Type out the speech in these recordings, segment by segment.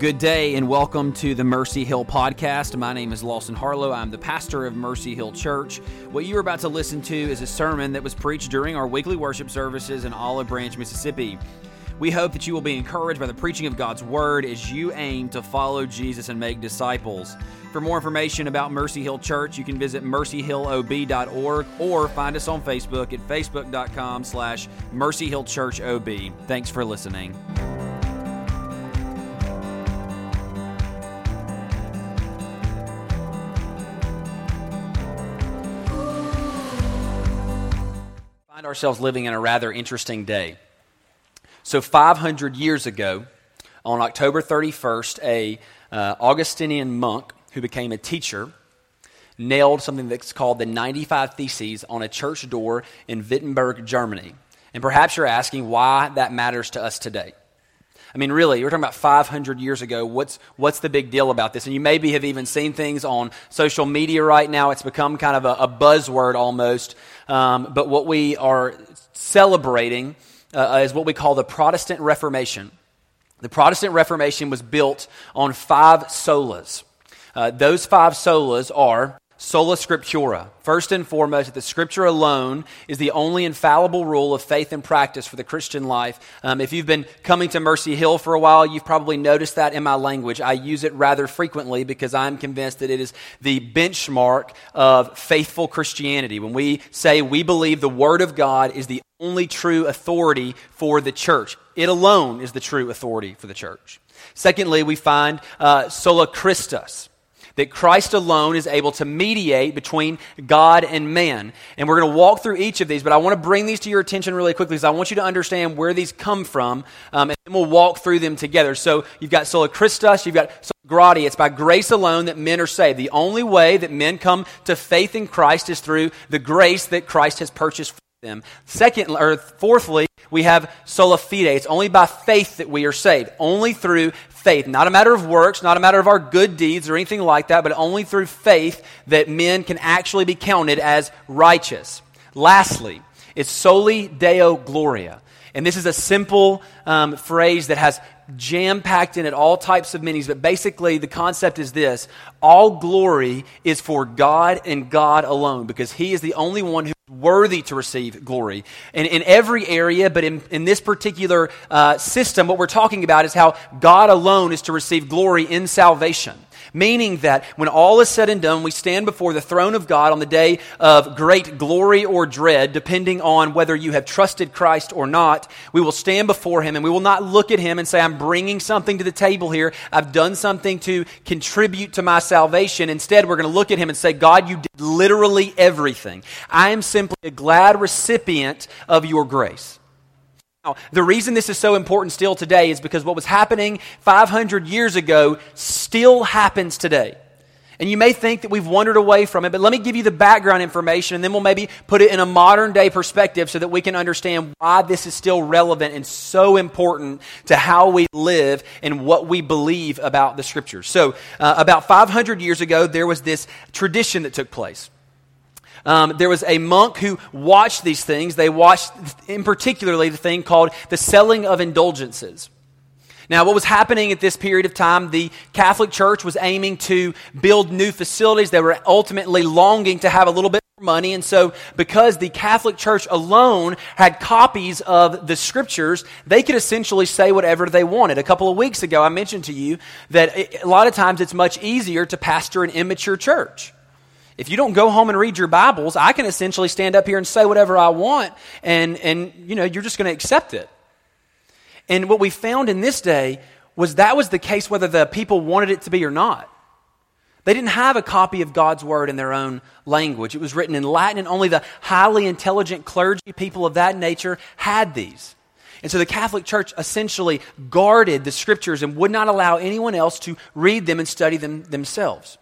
Good day and welcome to the Mercy Hill podcast. My name is Lawson Harlow. I'm the pastor of Mercy Hill Church. What you're about to listen to is a sermon that was preached during our weekly worship services in Olive Branch, Mississippi. We hope that you will be encouraged by the preaching of God's Word as you aim to follow Jesus and make disciples. For more information about Mercy Hill Church, you can visit mercyhillob.org or find us on Facebook at facebook.com slash mercyhillchurchob. Thanks for listening. Ourselves living in a rather interesting day. So, 500 years ago, on October 31st, a uh, Augustinian monk who became a teacher nailed something that's called the 95 Theses on a church door in Wittenberg, Germany. And perhaps you're asking why that matters to us today. I mean, really, we're talking about 500 years ago. What's, what's the big deal about this? And you maybe have even seen things on social media right now. It's become kind of a, a buzzword almost. Um, but what we are celebrating uh, is what we call the Protestant Reformation. The Protestant Reformation was built on five solas. Uh, those five solas are sola scriptura. First and foremost, that the scripture alone is the only infallible rule of faith and practice for the Christian life. Um, if you've been coming to Mercy Hill for a while, you've probably noticed that in my language. I use it rather frequently because I'm convinced that it is the benchmark of faithful Christianity. When we say we believe the Word of God is the only true authority for the church, it alone is the true authority for the church. Secondly, we find uh, sola Christus that Christ alone is able to mediate between God and man. And we're going to walk through each of these, but I want to bring these to your attention really quickly because I want you to understand where these come from, um, and we'll walk through them together. So you've got sola Christus, you've got sola gratia. It's by grace alone that men are saved. The only way that men come to faith in Christ is through the grace that Christ has purchased them. Second, or fourthly, we have sola fide. It's only by faith that we are saved. Only through faith. Not a matter of works, not a matter of our good deeds or anything like that, but only through faith that men can actually be counted as righteous. Lastly, it's soli deo gloria. And this is a simple um, phrase that has jam packed in it all types of meanings, but basically the concept is this all glory is for God and God alone, because He is the only one who worthy to receive glory. And in every area, but in, in this particular uh, system, what we're talking about is how God alone is to receive glory in salvation. Meaning that when all is said and done, we stand before the throne of God on the day of great glory or dread, depending on whether you have trusted Christ or not. We will stand before Him and we will not look at Him and say, I'm bringing something to the table here. I've done something to contribute to my salvation. Instead, we're going to look at Him and say, God, you did literally everything. I am simply a glad recipient of your grace. Now, the reason this is so important still today is because what was happening 500 years ago still happens today. And you may think that we've wandered away from it, but let me give you the background information and then we'll maybe put it in a modern day perspective so that we can understand why this is still relevant and so important to how we live and what we believe about the scriptures. So, uh, about 500 years ago, there was this tradition that took place. Um, there was a monk who watched these things. They watched, in particularly, the thing called the selling of indulgences. Now, what was happening at this period of time, the Catholic Church was aiming to build new facilities. They were ultimately longing to have a little bit more money. And so, because the Catholic Church alone had copies of the scriptures, they could essentially say whatever they wanted. A couple of weeks ago, I mentioned to you that a lot of times it's much easier to pastor an immature church. If you don't go home and read your Bibles, I can essentially stand up here and say whatever I want, and, and you know, you're just going to accept it. And what we found in this day was that was the case whether the people wanted it to be or not. They didn't have a copy of God's word in their own language. It was written in Latin, and only the highly intelligent clergy, people of that nature, had these. And so the Catholic Church essentially guarded the scriptures and would not allow anyone else to read them and study them themselves.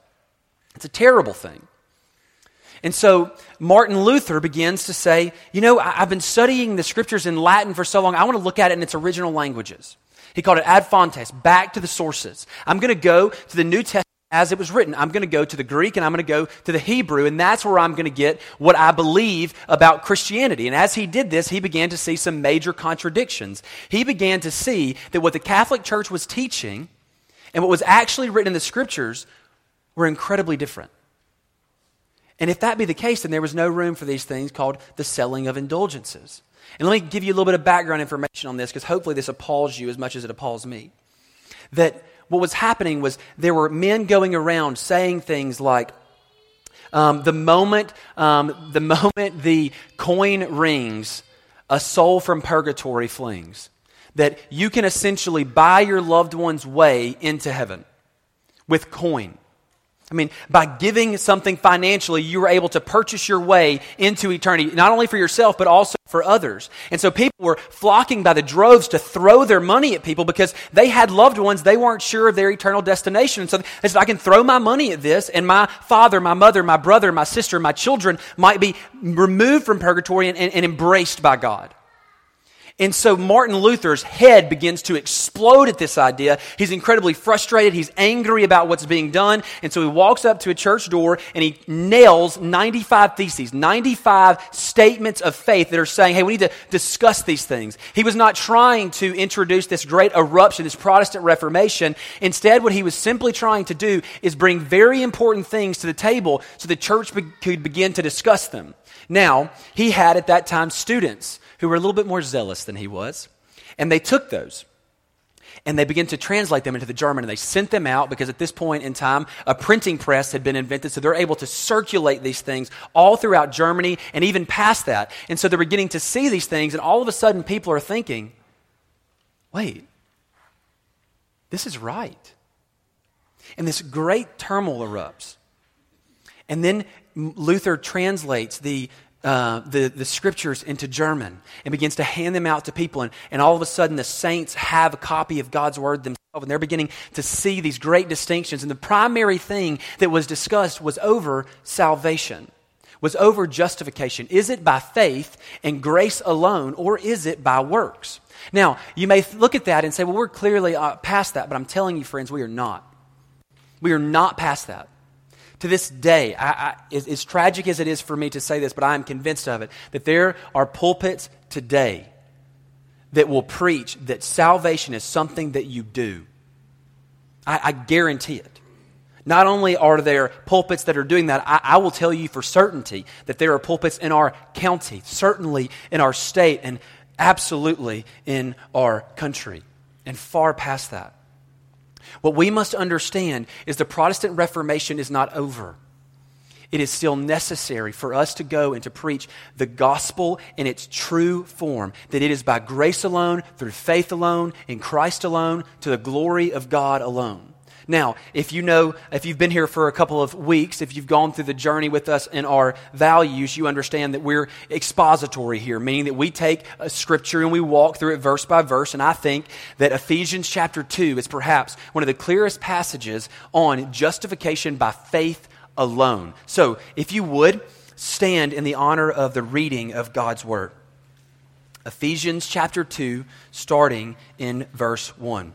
It's a terrible thing. And so Martin Luther begins to say, you know, I've been studying the scriptures in Latin for so long, I want to look at it in its original languages. He called it ad fontes, back to the sources. I'm going to go to the New Testament as it was written. I'm going to go to the Greek and I'm going to go to the Hebrew, and that's where I'm going to get what I believe about Christianity. And as he did this, he began to see some major contradictions. He began to see that what the Catholic Church was teaching and what was actually written in the scriptures were incredibly different. And if that be the case, then there was no room for these things called the selling of indulgences. And let me give you a little bit of background information on this because hopefully this appalls you as much as it appalls me. That what was happening was there were men going around saying things like, um, the moment um, the moment the coin rings, a soul from purgatory flings. That you can essentially buy your loved one's way into heaven with coin. I mean, by giving something financially, you were able to purchase your way into eternity, not only for yourself, but also for others. And so people were flocking by the droves to throw their money at people because they had loved ones, they weren't sure of their eternal destination. And so they said, I can throw my money at this, and my father, my mother, my brother, my sister, my children might be removed from purgatory and, and, and embraced by God. And so Martin Luther's head begins to explode at this idea. He's incredibly frustrated. He's angry about what's being done. And so he walks up to a church door and he nails 95 theses, 95 statements of faith that are saying, hey, we need to discuss these things. He was not trying to introduce this great eruption, this Protestant Reformation. Instead, what he was simply trying to do is bring very important things to the table so the church be- could begin to discuss them. Now, he had at that time students who were a little bit more zealous than he was. And they took those and they began to translate them into the German and they sent them out because at this point in time, a printing press had been invented. So they're able to circulate these things all throughout Germany and even past that. And so they're beginning to see these things, and all of a sudden, people are thinking, wait, this is right. And this great turmoil erupts. And then Luther translates the uh, the, the scriptures into German and begins to hand them out to people. And, and all of a sudden, the saints have a copy of God's word themselves. And they're beginning to see these great distinctions. And the primary thing that was discussed was over salvation, was over justification. Is it by faith and grace alone, or is it by works? Now, you may look at that and say, well, we're clearly uh, past that. But I'm telling you, friends, we are not. We are not past that. To this day, I, I, as, as tragic as it is for me to say this, but I am convinced of it, that there are pulpits today that will preach that salvation is something that you do. I, I guarantee it. Not only are there pulpits that are doing that, I, I, will tell you for certainty that there are pulpits in our county, certainly in our state, and absolutely in our country, and far past that. What we must understand is the Protestant Reformation is not over. It is still necessary for us to go and to preach the gospel in its true form. That it is by grace alone, through faith alone, in Christ alone, to the glory of God alone. Now, if you know, if you've been here for a couple of weeks, if you've gone through the journey with us in our values, you understand that we're expository here, meaning that we take a scripture and we walk through it verse by verse. And I think that Ephesians chapter 2 is perhaps one of the clearest passages on justification by faith alone. So, if you would, stand in the honor of the reading of God's word. Ephesians chapter 2, starting in verse 1.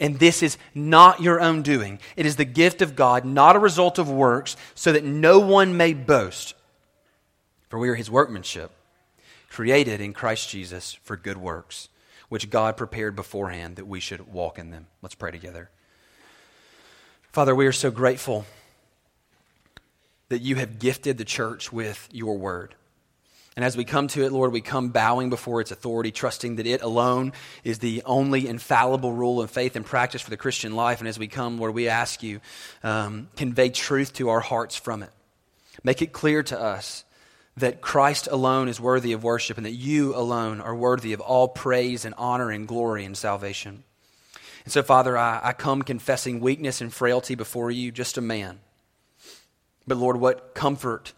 And this is not your own doing. It is the gift of God, not a result of works, so that no one may boast. For we are his workmanship, created in Christ Jesus for good works, which God prepared beforehand that we should walk in them. Let's pray together. Father, we are so grateful that you have gifted the church with your word. And as we come to it, Lord, we come bowing before its authority, trusting that it alone is the only infallible rule of faith and practice for the Christian life. And as we come, Lord, we ask you, um, convey truth to our hearts from it. Make it clear to us that Christ alone is worthy of worship and that you alone are worthy of all praise and honor and glory and salvation. And so, Father, I, I come confessing weakness and frailty before you, just a man. But, Lord, what comfort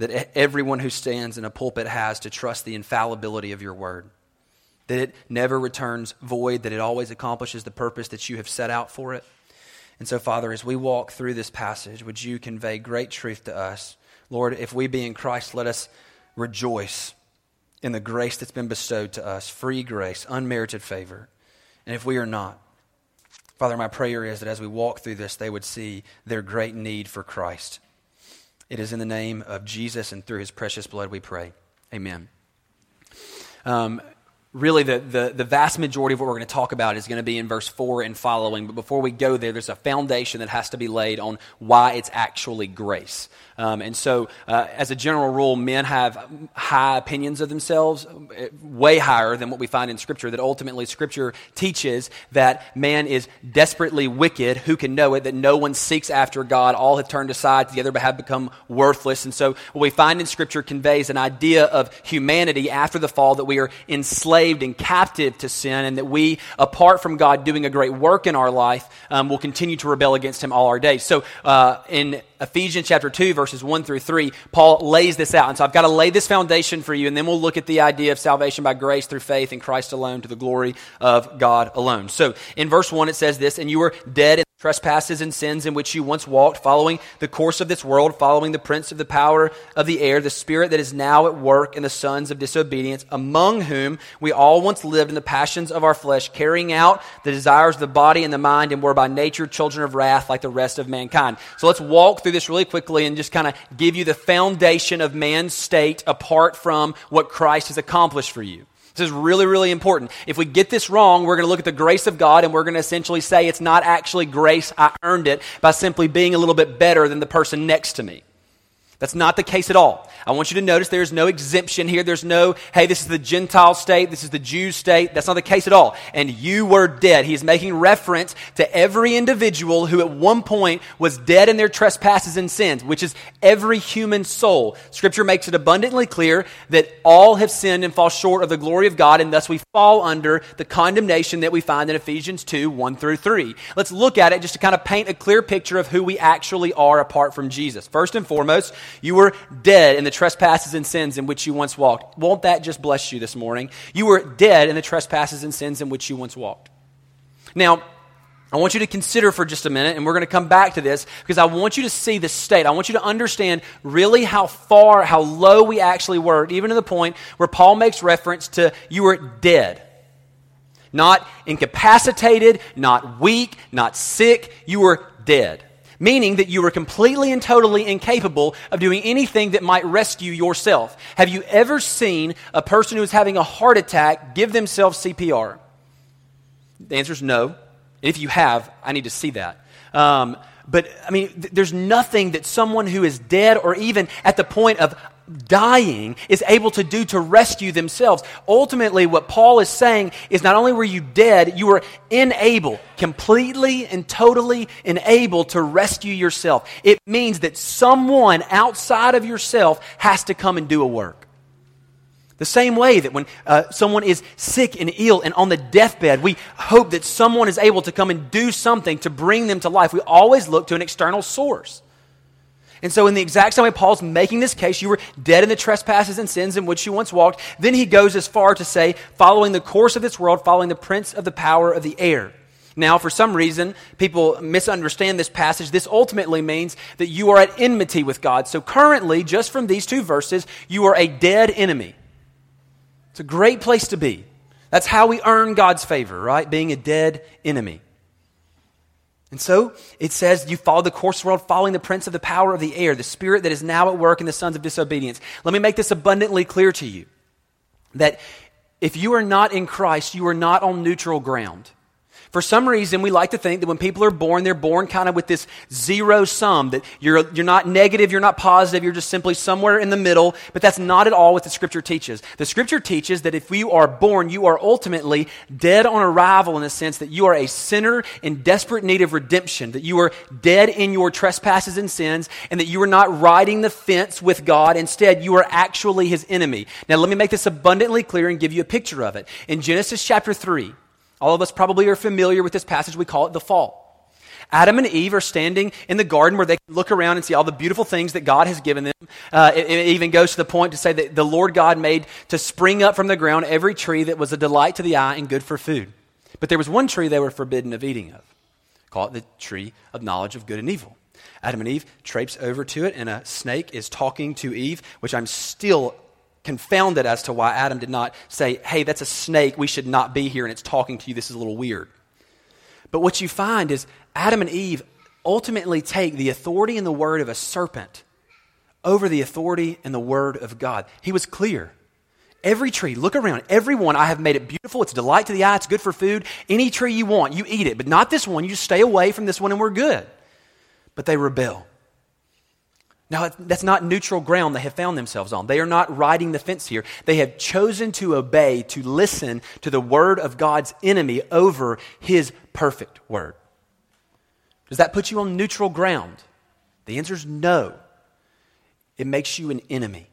that everyone who stands in a pulpit has to trust the infallibility of your word. That it never returns void, that it always accomplishes the purpose that you have set out for it. And so, Father, as we walk through this passage, would you convey great truth to us? Lord, if we be in Christ, let us rejoice in the grace that's been bestowed to us free grace, unmerited favor. And if we are not, Father, my prayer is that as we walk through this, they would see their great need for Christ. It is in the name of Jesus and through his precious blood we pray. Amen. Um, really the, the, the, vast majority of what we're going to talk about is going to be in verse 4 and following. But before we go there, there's a foundation that has to be laid on why it's actually grace. Um, and so, uh, as a general rule, men have high opinions of themselves, uh, way higher than what we find in Scripture, that ultimately Scripture teaches that man is desperately wicked. Who can know it? That no one seeks after God. All have turned aside together but have become worthless. And so, what we find in Scripture conveys an idea of humanity after the fall that we are enslaved enslaved and captive to sin, and that we, apart from God doing a great work in our life, um, will continue to rebel against Him all our days. So, uh, in Ephesians chapter 2, verses 1 through 3, Paul lays this out. And so I've got to lay this foundation for you, and then we'll look at the idea of salvation by grace through faith in Christ alone to the glory of God alone. So in verse 1, it says this, and you were dead trespasses and sins in which you once walked, following the course of this world, following the prince of the power of the air, the spirit that is now at work in the sons of disobedience, among whom we all once lived in the passions of our flesh, carrying out the desires of the body and the mind, and were by nature children of wrath like the rest of mankind. So let's walk through this really quickly and just kind of give you the foundation of man's state apart from what Christ has accomplished for you. This is really, really important. If we get this wrong, we're going to look at the grace of God and we're going to essentially say it's not actually grace, I earned it by simply being a little bit better than the person next to me. That's not the case at all. I want you to notice there's no exemption here. There's no, hey, this is the Gentile state, this is the Jew state. That's not the case at all. And you were dead. He is making reference to every individual who at one point was dead in their trespasses and sins, which is every human soul. Scripture makes it abundantly clear that all have sinned and fall short of the glory of God, and thus we fall under the condemnation that we find in Ephesians 2 1 through 3. Let's look at it just to kind of paint a clear picture of who we actually are apart from Jesus. First and foremost, you were dead in the trespasses and sins in which you once walked. Won't that just bless you this morning? You were dead in the trespasses and sins in which you once walked. Now, I want you to consider for just a minute, and we're going to come back to this because I want you to see the state. I want you to understand really how far, how low we actually were, even to the point where Paul makes reference to you were dead. Not incapacitated, not weak, not sick. You were dead meaning that you are completely and totally incapable of doing anything that might rescue yourself. Have you ever seen a person who is having a heart attack give themselves CPR? The answer is no. If you have, I need to see that. Um, but I mean, th- there's nothing that someone who is dead or even at the point of dying is able to do to rescue themselves. Ultimately, what Paul is saying is not only were you dead, you were unable, completely and totally unable to rescue yourself. It means that someone outside of yourself has to come and do a work. The same way that when uh, someone is sick and ill and on the deathbed, we hope that someone is able to come and do something to bring them to life. We always look to an external source. And so, in the exact same way Paul's making this case, you were dead in the trespasses and sins in which you once walked. Then he goes as far to say, following the course of this world, following the prince of the power of the air. Now, for some reason, people misunderstand this passage. This ultimately means that you are at enmity with God. So, currently, just from these two verses, you are a dead enemy. It's a great place to be. That's how we earn God's favor, right? Being a dead enemy. And so it says, You follow the course of the world, following the prince of the power of the air, the spirit that is now at work in the sons of disobedience. Let me make this abundantly clear to you that if you are not in Christ, you are not on neutral ground. For some reason, we like to think that when people are born, they're born kind of with this zero sum, that you're, you're not negative, you're not positive, you're just simply somewhere in the middle. But that's not at all what the scripture teaches. The scripture teaches that if you are born, you are ultimately dead on arrival in the sense that you are a sinner in desperate need of redemption, that you are dead in your trespasses and sins, and that you are not riding the fence with God. Instead, you are actually his enemy. Now, let me make this abundantly clear and give you a picture of it. In Genesis chapter 3, all of us probably are familiar with this passage. We call it the fall. Adam and Eve are standing in the garden where they can look around and see all the beautiful things that God has given them. Uh, it, it, even goes to the point to say that the Lord God made to spring up from the ground every tree that was a delight to the eye and good for food. But there was one tree they were forbidden of eating of. Call it the tree of knowledge of good and evil. Adam and Eve traipse over to it, and a snake is talking to Eve, which I'm still confounded as to why Adam did not say, Hey, that's a snake. We should not be here, and it's talking to you. This is a little weird. But what you find is Adam and Eve ultimately take the authority and the word of a serpent over the authority and the word of God. He was clear. Every tree, look around, every one, I have made it beautiful. It's a delight to the eye. It's good for food. Any tree you want, you eat it, but not this one. You just stay away from this one and we're good. But they rebel. Now, that's not neutral ground they have found themselves on. They are not riding the fence here. They have chosen to obey, to listen to the word of God's enemy over his perfect word. Does that put you on neutral ground? The answer is no. It makes you an enemy.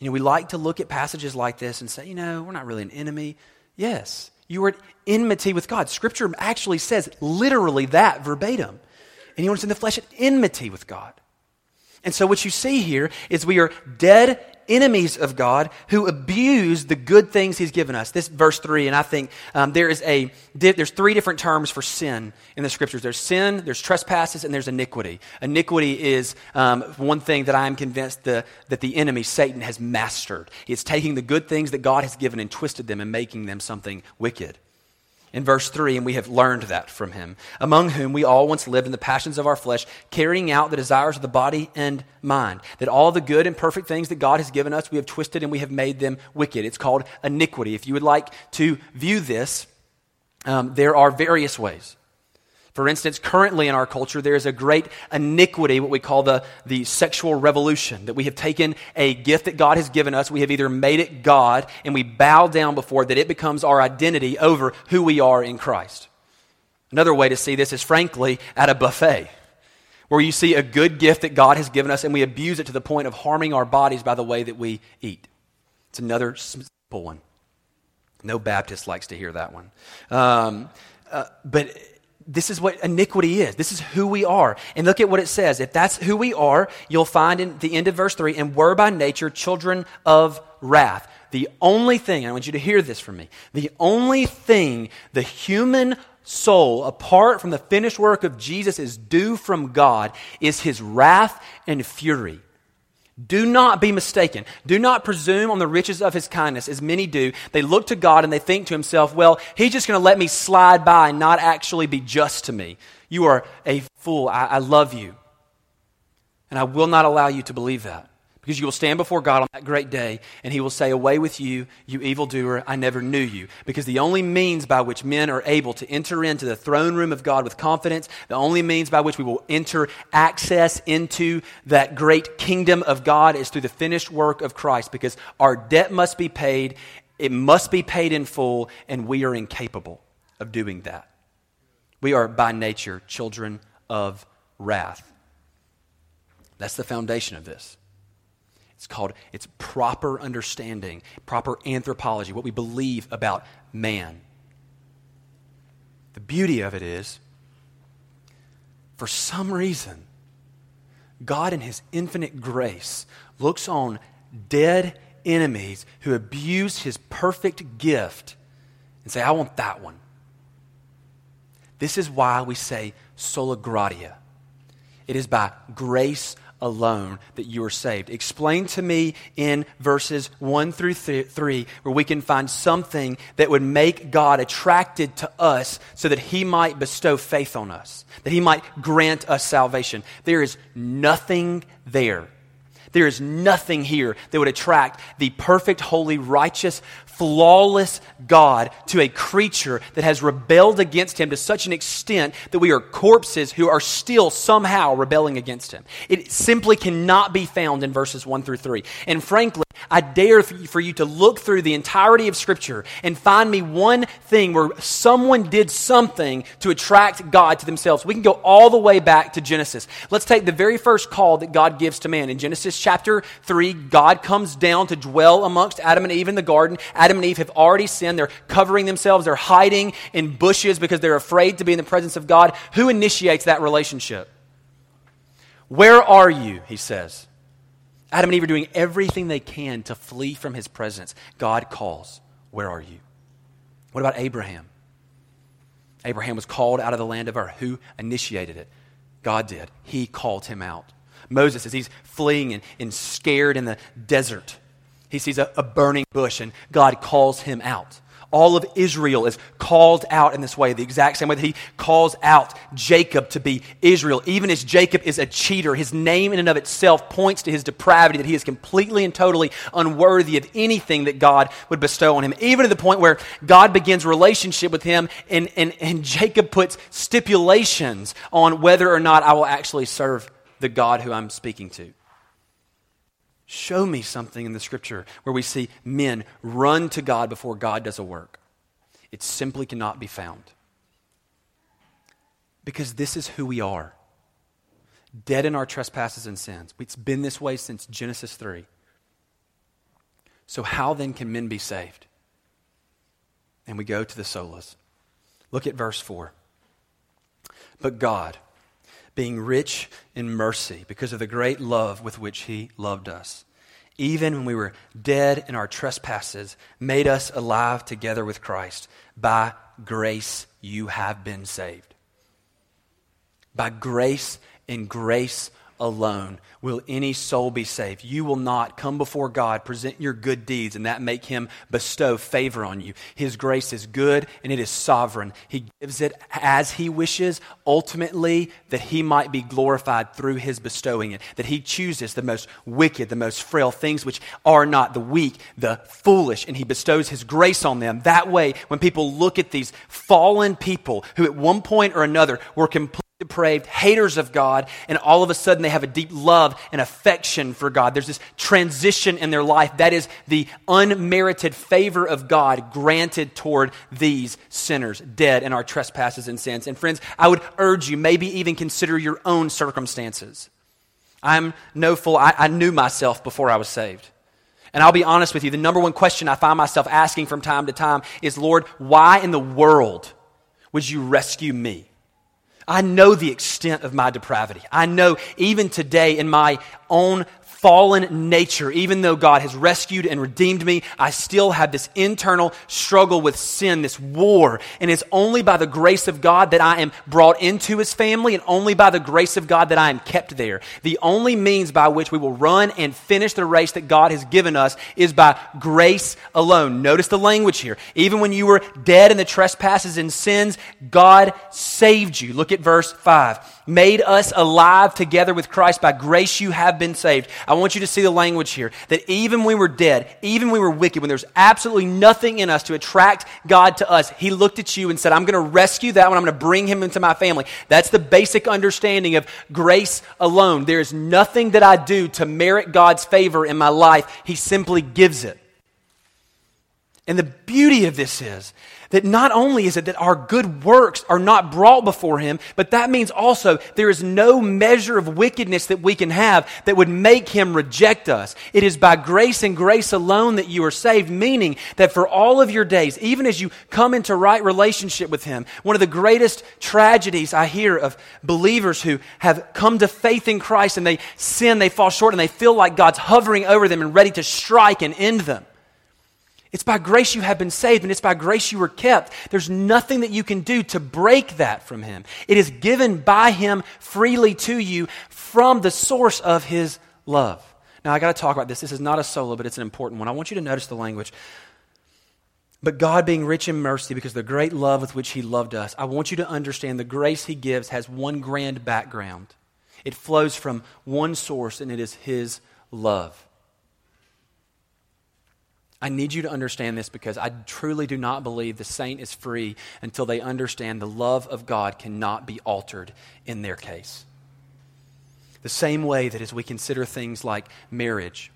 You know, we like to look at passages like this and say, you know, we're not really an enemy. Yes, you are at enmity with God. Scripture actually says literally that verbatim anyone who's in the flesh at enmity with God. And so what you see here is we are dead enemies of God who abuse the good things He's given us. This verse three, and I think um, there is a there's three different terms for sin in the scriptures. There's sin, there's trespasses, and there's iniquity. Iniquity is um, one thing that I am convinced the, that the enemy Satan has mastered. It's taking the good things that God has given and twisted them and making them something wicked in verse 3, and we have learned that from him, among whom we all once lived in the passions of our flesh, carrying out the desires of the body and mind. That all the good and perfect things that God has given us, we have twisted and we have made them wicked. It's called iniquity. If you would like to view this, um, there are various ways. For instance, currently in our culture, there is a great iniquity, what we call the, the sexual revolution, that we have taken a gift that God has given us, we have either made it God, and we bow down before that it becomes our identity over who we are in Christ. Another way to see this is, frankly, at a buffet, where you see a good gift that God has given us, and we abuse it to the point of harming our bodies by the way that we eat. It's another simple one. No Baptist likes to hear that one. Um, uh, but this is what iniquity is. This is who we are. And look at what it says. If that's who we are, you'll find in the end of verse 3 and we're by nature children of wrath. The only thing, I want you to hear this from me, the only thing the human soul, apart from the finished work of Jesus, is due from God is his wrath and fury. Do not be mistaken. Do not presume on the riches of his kindness, as many do. They look to God and they think to himself, well, he's just going to let me slide by and not actually be just to me. You are a fool. I, I love you. And I will not allow you to believe that. Because you will stand before God on that great day, and He will say, Away with you, you evildoer, I never knew you. Because the only means by which men are able to enter into the throne room of God with confidence, the only means by which we will enter access into that great kingdom of God is through the finished work of Christ. Because our debt must be paid, it must be paid in full, and we are incapable of doing that. We are by nature children of wrath. That's the foundation of this. It's called it's proper understanding, proper anthropology, what we believe about man. The beauty of it is, for some reason, God, in His infinite grace, looks on dead enemies who abuse His perfect gift and say, I want that one. This is why we say sola gratia. It is by grace alone that you are saved. Explain to me in verses 1 through 3 where we can find something that would make God attracted to us so that he might bestow faith on us, that he might grant us salvation. There is nothing there. There is nothing here that would attract the perfect, holy, righteous flawless God to a creature that has rebelled against him to such an extent that we are corpses who are still somehow rebelling against him. It simply cannot be found in verses 1 through 3. And frankly, I dare for you to look through the entirety of Scripture and find me one thing where someone did something to attract God to themselves. We can go all the way back to Genesis. Let's take the very first call that God gives to man. In Genesis chapter 3, God comes down to dwell amongst Adam and Eve in the garden. Adam and Eve have already sinned. They're covering themselves, they're hiding in bushes because they're afraid to be in the presence of God. Who initiates that relationship? Where are you? He says. Adam and Eve are doing everything they can to flee from his presence. God calls, Where are you? What about Abraham? Abraham was called out of the land of Ur. Who initiated it? God did. He called him out. Moses, as he's fleeing and, and scared in the desert, he sees a, a burning bush and God calls him out. All of Israel is called out in this way, the exact same way that he calls out Jacob to be Israel. Even as Jacob is a cheater, his name in and of itself points to his depravity, that he is completely and totally unworthy of anything that God would bestow on him. Even to the point where God begins relationship with him, and, and, and Jacob puts stipulations on whether or not I will actually serve the God who I'm speaking to. Show me something in the scripture where we see men run to God before God does a work. It simply cannot be found. Because this is who we are dead in our trespasses and sins. It's been this way since Genesis 3. So, how then can men be saved? And we go to the solas. Look at verse 4. But God, being rich in mercy because of the great love with which he loved us. Even when we were dead in our trespasses, made us alive together with Christ. By grace you have been saved. By grace and grace alone will any soul be saved. You will not come before God, present your good deeds, and that make him bestow favor on you. His grace is good and it is sovereign. He gives it as he wishes, ultimately, that he might be glorified through his bestowing it. That he chooses the most wicked, the most frail things which are not, the weak, the foolish, and he bestows his grace on them. That way, when people look at these fallen people who at one point or another were completely depraved, haters of God, and all of a sudden they have a deep love and affection for God. There's this transition in their life. That is the unmerited favor of God granted toward these sinners, dead in our trespasses and sins. And friends, I would urge you, maybe even consider your own circumstances. I'm no fool. I, I knew myself before I was saved. And I'll be honest with you, the number one question I find myself asking from time to time is, Lord, why in the world would you rescue me? I know the extent of my depravity. I know even today in my own fallen nature, even though God has rescued and redeemed me, I still have this internal struggle with sin, this war. And it's only by the grace of God that I am brought into his family and only by the grace of God that I am kept there. The only means by which we will run and finish the race that God has given us is by grace alone. Notice the language here. Even when you were dead in the trespasses and sins, God saved you. Look at verse 5 made us alive together with Christ. By grace you have been saved. I want you to see the language here that even when we were dead, even when we were wicked, when there's absolutely nothing in us to attract God to us, He looked at you and said, I'm going to rescue that one. I'm going to bring him into my family. That's the basic understanding of grace alone. There is nothing that I do to merit God's favor in my life, He simply gives it. And the beauty of this is that not only is it that our good works are not brought before him, but that means also there is no measure of wickedness that we can have that would make him reject us. It is by grace and grace alone that you are saved, meaning that for all of your days, even as you come into right relationship with him, one of the greatest tragedies I hear of believers who have come to faith in Christ and they sin, they fall short, and they feel like God's hovering over them and ready to strike and end them it's by grace you have been saved, and it's by grace you were kept. There's nothing that you can do to break that from Him. It is given by Him freely to you from the source of His love. Now, I got to talk about this. This is not a sola, but it's an important one. I want you to notice the language. But God, being rich in mercy because of the great love with which He loved us, I want you to understand the grace He gives has one grand background. It flows from one source, and it is His love. I need you to understand this because I truly do not believe the saint is free until they understand the love of God cannot be altered in their case. The same way that as we consider things like marriage,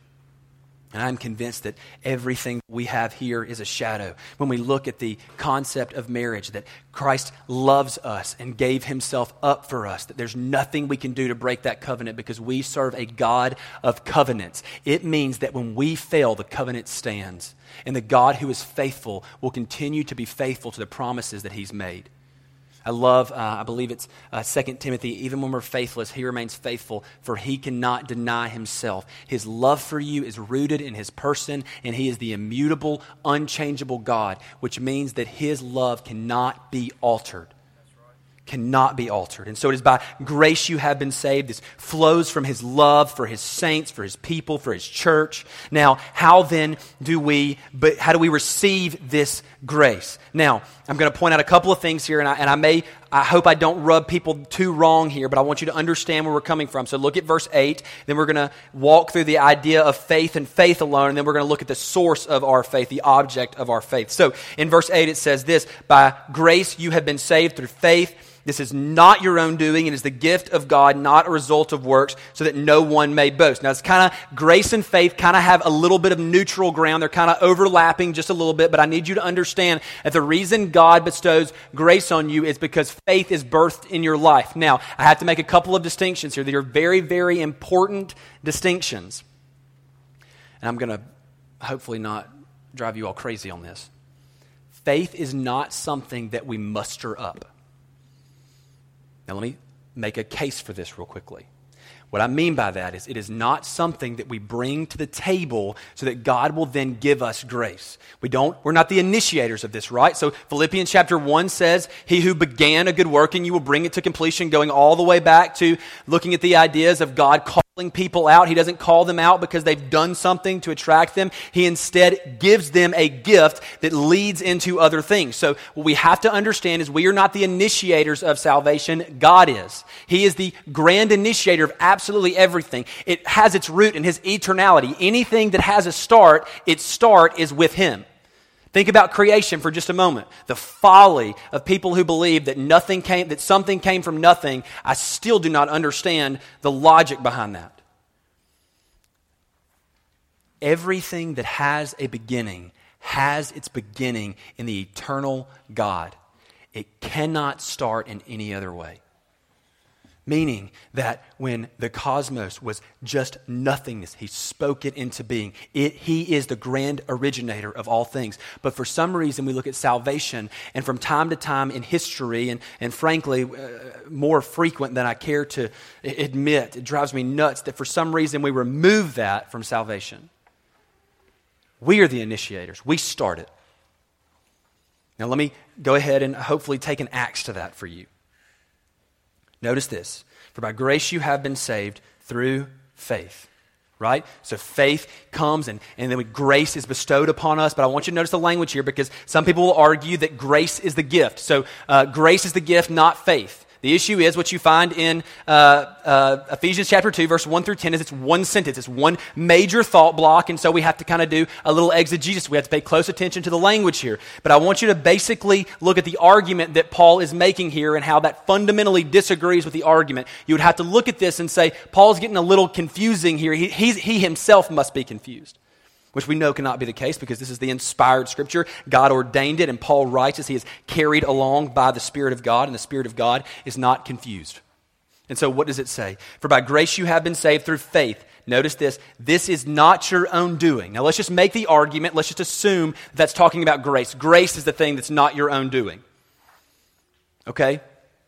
and I'm convinced that everything we have here is a shadow. When we look at the concept of marriage, that Christ loves us and gave himself up for us, that there's nothing we can do to break that covenant because we serve a God of covenants. It means that when we fail, the covenant stands. And the God who is faithful will continue to be faithful to the promises that he's made. I love, uh, I believe it's uh, 2 Timothy, even when we're faithless, he remains faithful, for he cannot deny himself. His love for you is rooted in his person, and he is the immutable, unchangeable God, which means that his love cannot be altered cannot be altered. And so it is by grace you have been saved. This flows from his love for his saints, for his people, for his church. Now, how then do we, but how do we receive this grace? Now, I'm going to point out a couple of things here, and I, and I may, I hope I don't rub people too wrong here, but I want you to understand where we're coming from. So look at verse 8, then we're going to walk through the idea of faith and faith alone, and then we're going to look at the source of our faith, the object of our faith. So in verse 8 it says this, by grace you have been saved through faith this is not your own doing. It is the gift of God, not a result of works, so that no one may boast. Now, it's kind of grace and faith kind of have a little bit of neutral ground. They're kind of overlapping just a little bit, but I need you to understand that the reason God bestows grace on you is because faith is birthed in your life. Now, I have to make a couple of distinctions here. They are very, very important distinctions. And I'm going to hopefully not drive you all crazy on this. Faith is not something that we muster up. Now, let me make a case for this real quickly. What I mean by that is, it is not something that we bring to the table so that God will then give us grace. We don't, we're not the initiators of this, right? So Philippians chapter 1 says, He who began a good work and you will bring it to completion, going all the way back to looking at the ideas of God people out. He doesn't call them out because they've done something to attract them. He instead gives them a gift that leads into other things. So what we have to understand is we are not the initiators of salvation. God is. He is the grand initiator of absolutely everything. It has its root in His eternality. Anything that has a start, its start is with Him. Think about creation for just a moment. The folly of people who believe that nothing came, that something came from nothing. I still do not understand the logic behind that. Everything that has a beginning has its beginning in the eternal God. It cannot start in any other way. Meaning that when the cosmos was just nothingness, he spoke it into being. It, he is the grand originator of all things. But for some reason, we look at salvation, and from time to time in history, and, and frankly, uh, more frequent than I care to admit, it drives me nuts that for some reason we remove that from salvation. We are the initiators, we start it. Now, let me go ahead and hopefully take an axe to that for you. Notice this For by grace you have been saved through faith. Right? So faith comes and, and then grace is bestowed upon us. But I want you to notice the language here because some people will argue that grace is the gift. So uh, grace is the gift, not faith. The issue is what you find in uh, uh, Ephesians chapter 2, verse 1 through 10 is it's one sentence. It's one major thought block, and so we have to kind of do a little exegesis. We have to pay close attention to the language here. But I want you to basically look at the argument that Paul is making here and how that fundamentally disagrees with the argument. You would have to look at this and say, Paul's getting a little confusing here. He, he himself must be confused which we know cannot be the case because this is the inspired scripture. God ordained it, and Paul writes as he is carried along by the Spirit of God, and the Spirit of God is not confused. And so, what does it say? For by grace you have been saved through faith. Notice this this is not your own doing. Now, let's just make the argument, let's just assume that's talking about grace. Grace is the thing that's not your own doing. Okay?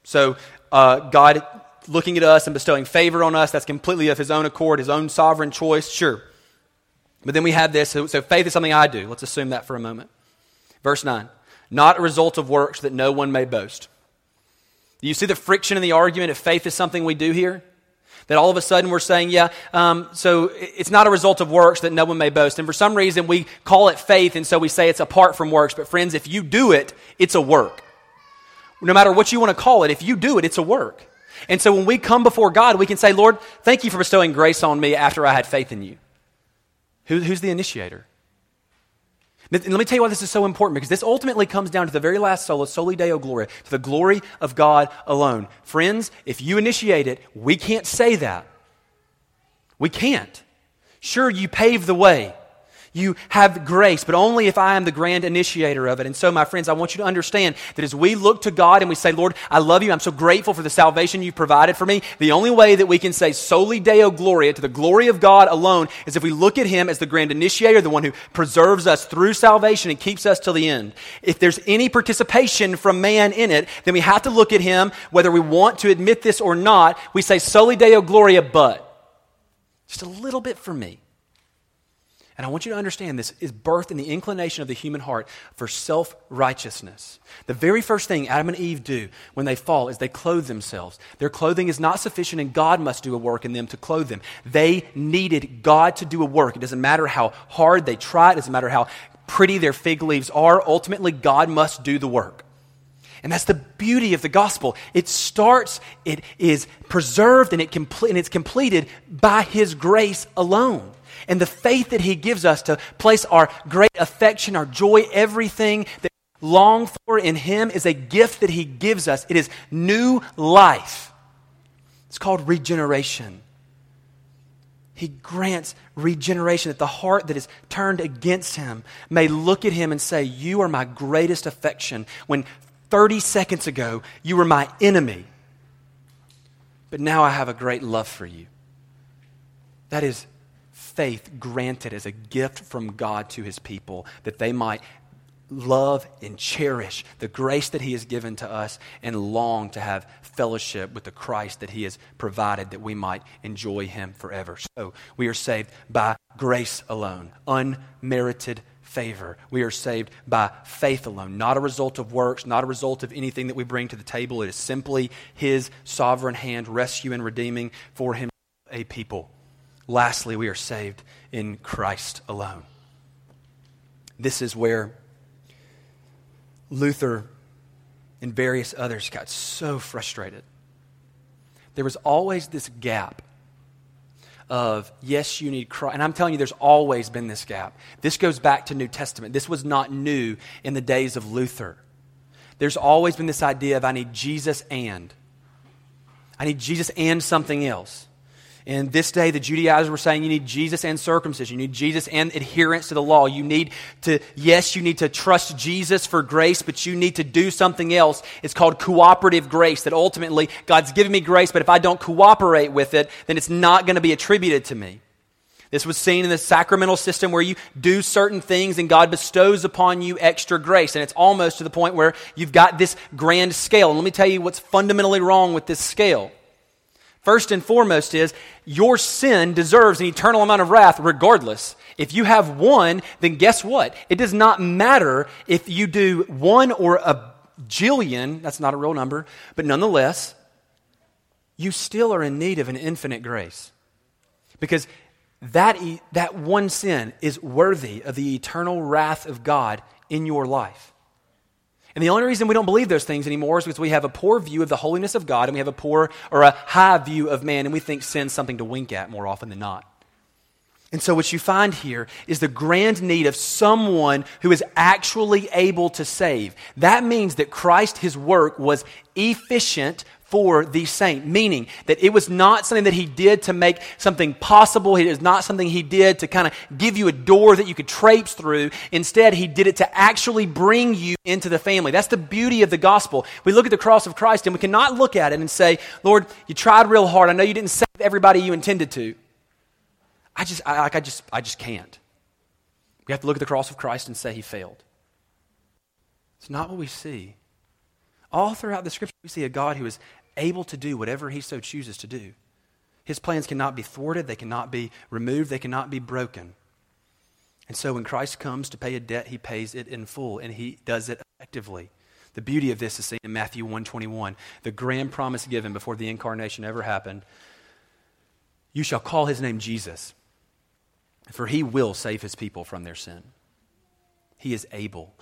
So, uh, God looking at us and bestowing favor on us, that's completely of his own accord, his own sovereign choice, sure. But then we have this. So, so faith is something I do. Let's assume that for a moment. Verse 9 not a result of works that no one may boast. Do you see the friction in the argument if faith is something we do here? That all of a sudden we're saying, yeah, um, so it's not a result of works that no one may boast. And for some reason we call it faith, and so we say it's apart from works. But friends, if you do it, it's a work. No matter what you want to call it, if you do it, it's a work. And so when we come before God, we can say, Lord, thank you for bestowing grace on me after I had faith in you. Who, who's the initiator? And let me tell you why this is so important because this ultimately comes down to the very last sola, Soli Deo Gloria, to the glory of God alone. Friends, if you initiate it, we can't say that. We can't. Sure, you pave the way you have grace, but only if I am the grand initiator of it. And so, my friends, I want you to understand that as we look to God and we say, Lord, I love you, I'm so grateful for the salvation you've provided for me, the only way that we can say soli Deo Gloria, to the glory of God alone, is if we look at Him as the grand initiator, the one who preserves us through salvation and keeps us till the end. If there's any participation from man in it, then we have to look at Him, whether we want to admit this or not. We say soli Deo Gloria, but just a little bit for me. And I want you to understand this is birth in the inclination of the human heart for self righteousness. The very first thing Adam and Eve do when they fall is they clothe themselves. Their clothing is not sufficient, and God must do a work in them to clothe them. They needed God to do a work. It doesn't matter how hard they try, it doesn't matter how pretty their fig leaves are. Ultimately, God must do the work. And that's the beauty of the gospel. It starts, it is preserved, and, it and it's completed by His grace alone and the faith that He gives us to place our great affection, our joy, everything that we long for in Him is a gift that He gives us. It is new life. It's called regeneration. He grants regeneration that the heart that is turned against Him may look at Him and say, You are my greatest affection. When 30 seconds ago you were my enemy, but now I have a great love for you. That is faith granted as a gift from God to his people that they might love and cherish the grace that he has given to us and long to have fellowship with the Christ that he has provided that we might enjoy him forever. So we are saved by grace alone, unmerited favor. We are saved by faith alone, not a result of works, not a result of anything that we bring to the table. It is simply his sovereign hand rescuing and redeeming for him a people. Lastly, we are saved in Christ alone. This is where Luther and various others got so frustrated. There was always this gap of, yes, you need Christ. And I'm telling you, there's always been this gap. This goes back to New Testament. This was not new in the days of Luther. There's always been this idea of, I need Jesus and. I need Jesus and something else. In this day, the Judaizers were saying you need Jesus and circumcision. You need Jesus and adherence to the law. You need to, yes, you need to trust Jesus for grace, but you need to do something else. It's called cooperative grace, that ultimately God's given me grace, but if I don't cooperate with it, then it's not going to be attributed to me. This was seen in the sacramental system where you do certain things and God bestows upon you extra grace. And it's almost to the point where you've got this grand scale. And let me tell you what's fundamentally wrong with this scale. First and foremost is your sin deserves an eternal amount of wrath regardless. If you have one, then guess what? It does not matter if you do one or a jillion, that's not a real number, but nonetheless, you still are in need of an infinite grace. Because that, that one sin is worthy of the eternal wrath of God in your life. And the only reason we don't believe those things anymore is because we have a poor view of the holiness of God and we have a poor or a high view of man, and we think sin's something to wink at more often than not. And so, what you find here is the grand need of someone who is actually able to save. That means that Christ, his work, was efficient for the saint, meaning that it was not something that he did to make something possible. It is not something he did to kind of give you a door that you could traipse through. Instead, he did it to actually bring you into the family. That's the beauty of the gospel. We look at the cross of Christ and we cannot look at it and say, Lord, you tried real hard. I know you didn't save everybody you intended to. I just, I, like, I just, I just can't. We have to look at the cross of Christ and say he failed. It's not what we see. All throughout the scripture, we see a God who is able to do whatever he so chooses to do. His plans cannot be thwarted, they cannot be removed, they cannot be broken. And so when Christ comes to pay a debt, he pays it in full and he does it effectively. The beauty of this is seen in Matthew 121, the grand promise given before the incarnation ever happened. You shall call his name Jesus, for he will save his people from their sin. He is able.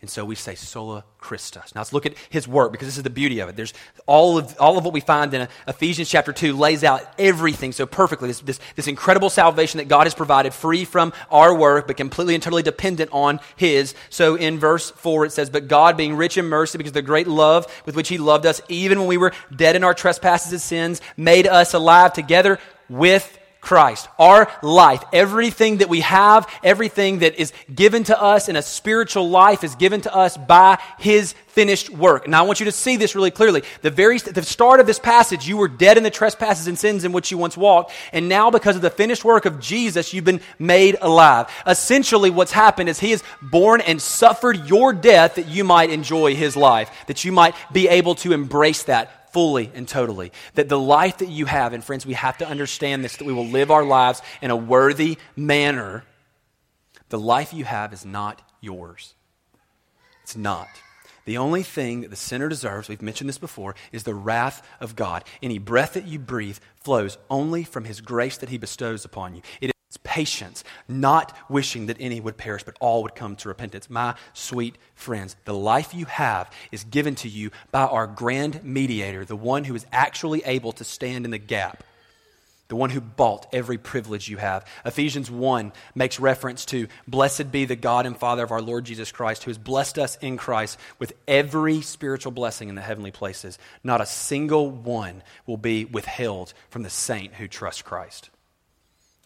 And so we say sola Christus. Now let's look at his work because this is the beauty of it. There's all of, all of what we find in Ephesians chapter 2 lays out everything so perfectly. This, this, this incredible salvation that God has provided, free from our work, but completely and totally dependent on his. So in verse 4 it says, But God being rich in mercy because of the great love with which he loved us, even when we were dead in our trespasses and sins, made us alive together with Christ. Our life, everything that we have, everything that is given to us in a spiritual life is given to us by His finished work. Now I want you to see this really clearly. The very, the start of this passage, you were dead in the trespasses and sins in which you once walked, and now because of the finished work of Jesus, you've been made alive. Essentially what's happened is He has born and suffered your death that you might enjoy His life, that you might be able to embrace that fully and totally. That the life that you have, and friends, we have to understand this, that we will live our lives in a worthy manner. The life you have is not yours. It's not. The only thing that the sinner deserves, we've mentioned this before, is the wrath of God. Any breath that you breathe flows only from his grace that he bestows upon you. It patience, not wishing that any would perish, but all would come to repentance. My sweet friends, the life you have is given to you by our grand mediator, the one who is actually able to stand in the gap, the one who bought every privilege you have. Ephesians 1 makes reference to Blessed be the God and Father of our Lord Jesus Christ, who has blessed us in Christ with every spiritual blessing in the heavenly places. Not a single one will be withheld from the saint who trusts Christ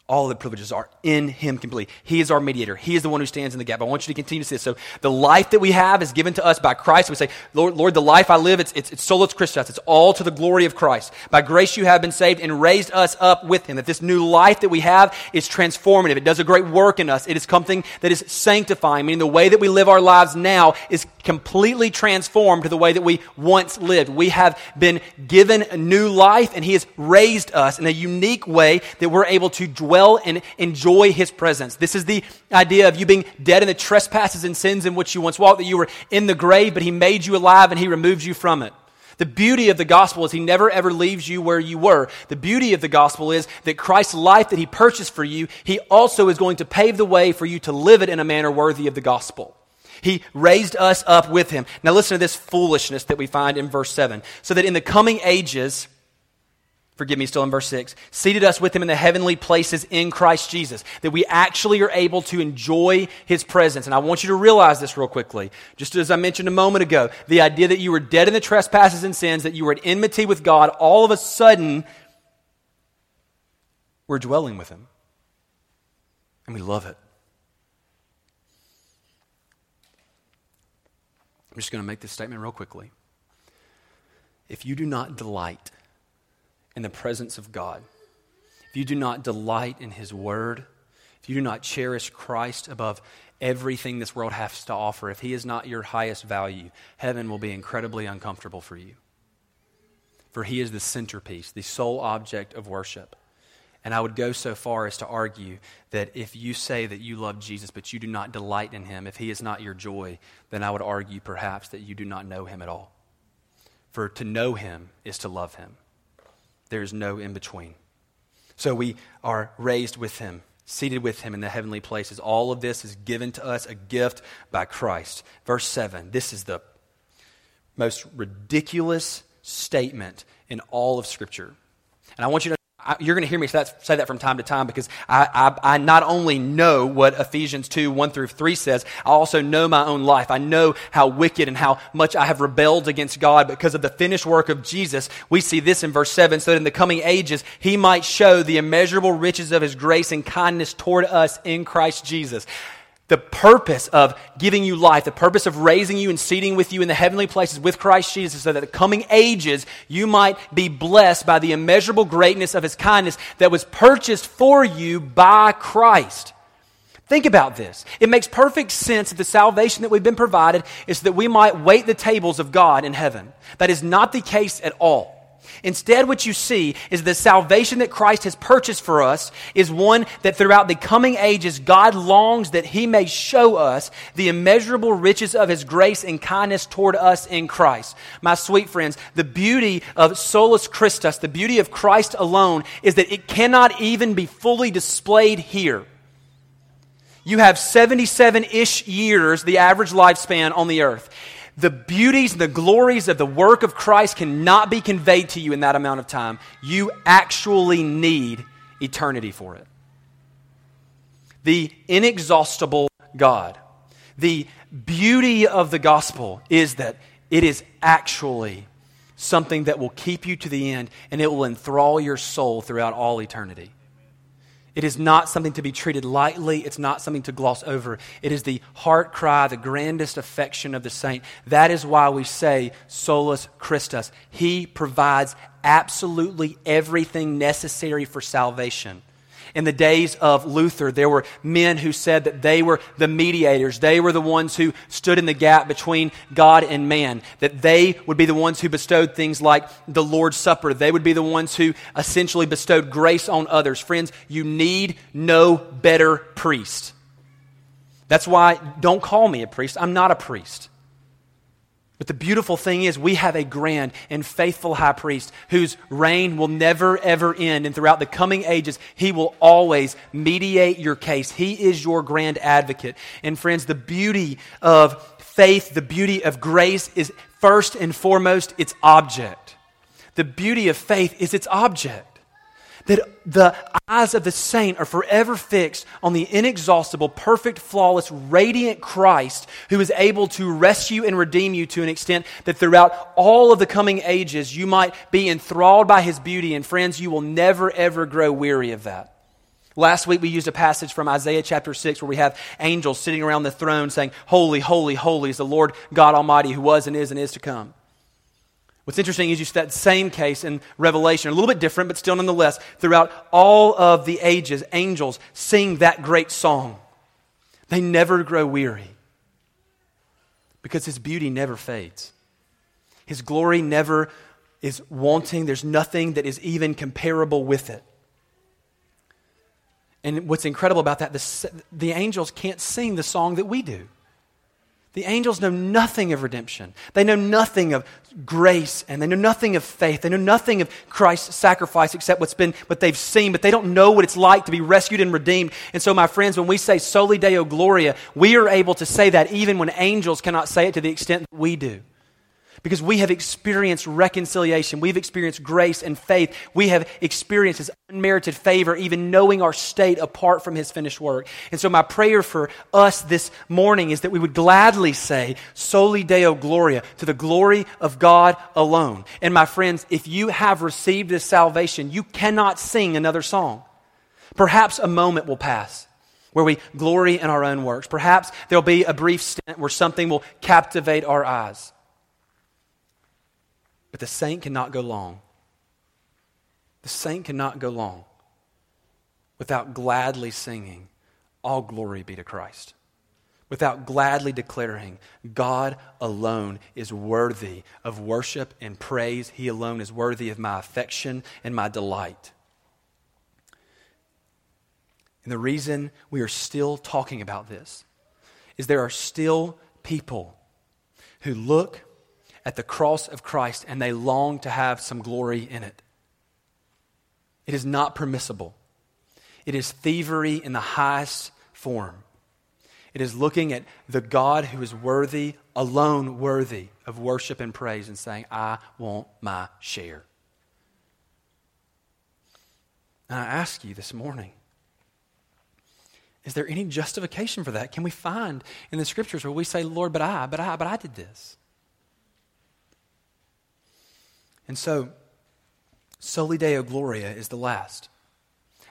all the privileges are in him completely. He is our mediator. He is the one who stands in the gap. I want you to continue to see this. So the life that we have is given to us by Christ. We say, Lord, Lord the life I live, it's, it's, it's solus Christus. It's all to the glory of Christ. By grace you have been saved and raised us up with him. That this new life that we have is transformative. It does a great work in us. It is something that is sanctifying, meaning the way that we live our lives now is completely transformed to the way that we once lived. We have been given a new life and he has raised us in a unique way that we're able to dwell dwell and enjoy his presence. This is the idea of you being dead in the trespasses and sins in which you once walked, that you were in the grave, but he made you alive and he removed you from it. The beauty of the gospel is he never ever leaves you where you were. The beauty of the gospel is that Christ's life that he purchased for you, he also is going to pave the way for you to live it in a manner worthy of the gospel. He raised us up with him. Now listen to this foolishness that we find in verse 7. So that in the coming ages, forgive me, still in verse 6, seated us with him in the heavenly places in Christ Jesus, that we actually are able to enjoy his presence. And I want you to realize this real quickly. Just as I mentioned a moment ago, the idea that you were dead in the trespasses and sins, that you were at enmity with God, all of a sudden, we're dwelling with him. And we love it. I'm just going to make this statement real quickly. If you do not delight in the presence of God, if you do not delight in His Word, if you do not cherish Christ above everything this world has to offer, if He is not your highest value, heaven will be incredibly uncomfortable for you. For He is the centerpiece, the sole object of worship. And I would go so far as to argue that if you say that you love Jesus, but you do not delight in him, if he is not your joy, then I would argue perhaps that you do not know him at all. For to know him is to love him. There's no in between. So we are raised with him, seated with him in the heavenly places. All of this is given to us a gift by Christ. Verse 7 this is the most ridiculous statement in all of Scripture. And I want you to I, you're going to hear me say that, say that, from time to time because I, I, I, not only know what Ephesians 2 1 through 3 says, I also know my own life. I know how wicked and how much I have rebelled against God because of the finished work of Jesus. We see this in verse 7 so that in the coming ages he might show the immeasurable riches of his grace and kindness toward us in Christ Jesus the purpose of giving you life, the purpose of raising you and seating with you in the heavenly places with Christ Jesus, so that the coming ages you might be blessed by the immeasurable greatness of his kindness that was purchased for you by Christ. Think about this. It makes perfect sense that the salvation that we've been provided is that we might wait the tables of God in heaven. That is not the case at all. Instead, what you see is the salvation that Christ has purchased for us is one that throughout the coming ages, God longs that He may show us the immeasurable riches of His grace and kindness toward us in Christ. My sweet friends, the beauty of solus Christus, the beauty of Christ alone, is that it cannot even be fully displayed here. You have 77 ish years, the average lifespan on the earth. The beauties and the glories of the work of Christ cannot be conveyed to you in that amount of time. You actually need eternity for it. The inexhaustible God, the beauty of the gospel is that it is actually something that will keep you to the end and it will enthrall your soul throughout all eternity. It is not something to be treated lightly. It's not something to gloss over. It is the heart cry, the grandest affection of the saint. That is why we say, Solus Christus. He provides absolutely everything necessary for salvation. In the days of Luther, there were men who said that they were the mediators. They were the ones who stood in the gap between God and man. That they would be the ones who bestowed things like the Lord's Supper. They would be the ones who essentially bestowed grace on others. Friends, you need no better priest. That's why don't call me a priest. I'm not a priest. But the beautiful thing is, we have a grand and faithful high priest whose reign will never, ever end. And throughout the coming ages, he will always mediate your case. He is your grand advocate. And friends, the beauty of faith, the beauty of grace is first and foremost its object. The beauty of faith is its object that the eyes of the saint are forever fixed on the inexhaustible, perfect, flawless, radiant Christ who is able to rescue and redeem you to an extent that throughout all of the coming ages you might be enthralled by his beauty. And friends, you will never, ever grow weary of that. Last week we used a passage from Isaiah chapter 6 where we have angels sitting around the throne saying, Holy, holy, holy is the Lord God Almighty who was and is and is to come. What's interesting is you see that same case in Revelation, a little bit different, but still nonetheless, throughout all of the ages, angels sing that great song. They never grow weary because his beauty never fades. His glory never is wanting. There's nothing that is even comparable with it. And what's incredible about that, the, the angels can't sing the song that we do. The angels know nothing of redemption. They know nothing of grace and they know nothing of faith. They know nothing of Christ's sacrifice except what's been what they've seen, but they don't know what it's like to be rescued and redeemed. And so, my friends, when we say soli deo gloria, we are able to say that even when angels cannot say it to the extent that we do because we have experienced reconciliation. We've experienced grace and faith. We have experienced His unmerited favor, even knowing our state apart from His finished work. And so, my prayer for us this morning is that we would gladly say, Soli Deo Gloria, to the glory of God alone. And, my friends, if you have received this salvation, you cannot sing another song. Perhaps a moment will pass where we glory in our own works. Perhaps there'll be a brief stint where something will captivate our eyes. But the saint cannot go long. The saint cannot go long without gladly singing, All glory be to Christ. Without gladly declaring, God alone is worthy of worship and praise. He alone is worthy of my affection and my delight. And the reason we are still talking about this is there are still people who look at the cross of Christ and they long to have some glory in it. It is not permissible. It is thievery in the highest form. It is looking at the God who is worthy, alone worthy of worship and praise, and saying, I want my share. And I ask you this morning, is there any justification for that? Can we find in the scriptures where we say, Lord, but I, but I, but I did this? And so, Soli Deo Gloria is the last.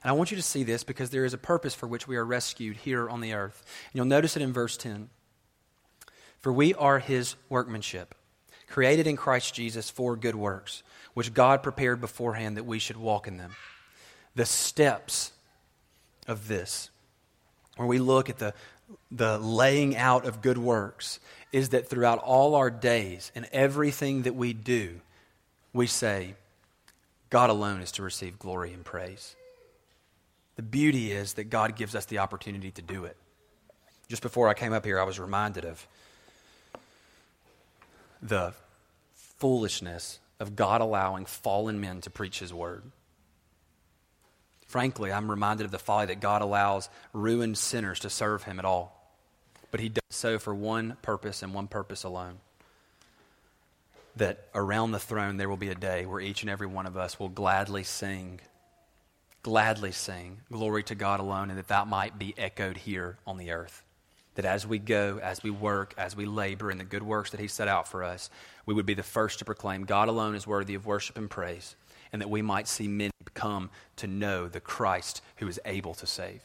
And I want you to see this because there is a purpose for which we are rescued here on the earth. And you'll notice it in verse 10. For we are his workmanship, created in Christ Jesus for good works, which God prepared beforehand that we should walk in them. The steps of this, where we look at the, the laying out of good works, is that throughout all our days and everything that we do, we say, God alone is to receive glory and praise. The beauty is that God gives us the opportunity to do it. Just before I came up here, I was reminded of the foolishness of God allowing fallen men to preach His word. Frankly, I'm reminded of the folly that God allows ruined sinners to serve Him at all. But He does so for one purpose and one purpose alone. That around the throne there will be a day where each and every one of us will gladly sing, gladly sing, glory to God alone, and that that might be echoed here on the earth. That as we go, as we work, as we labor in the good works that He set out for us, we would be the first to proclaim God alone is worthy of worship and praise and that we might see men come to know the Christ who is able to save.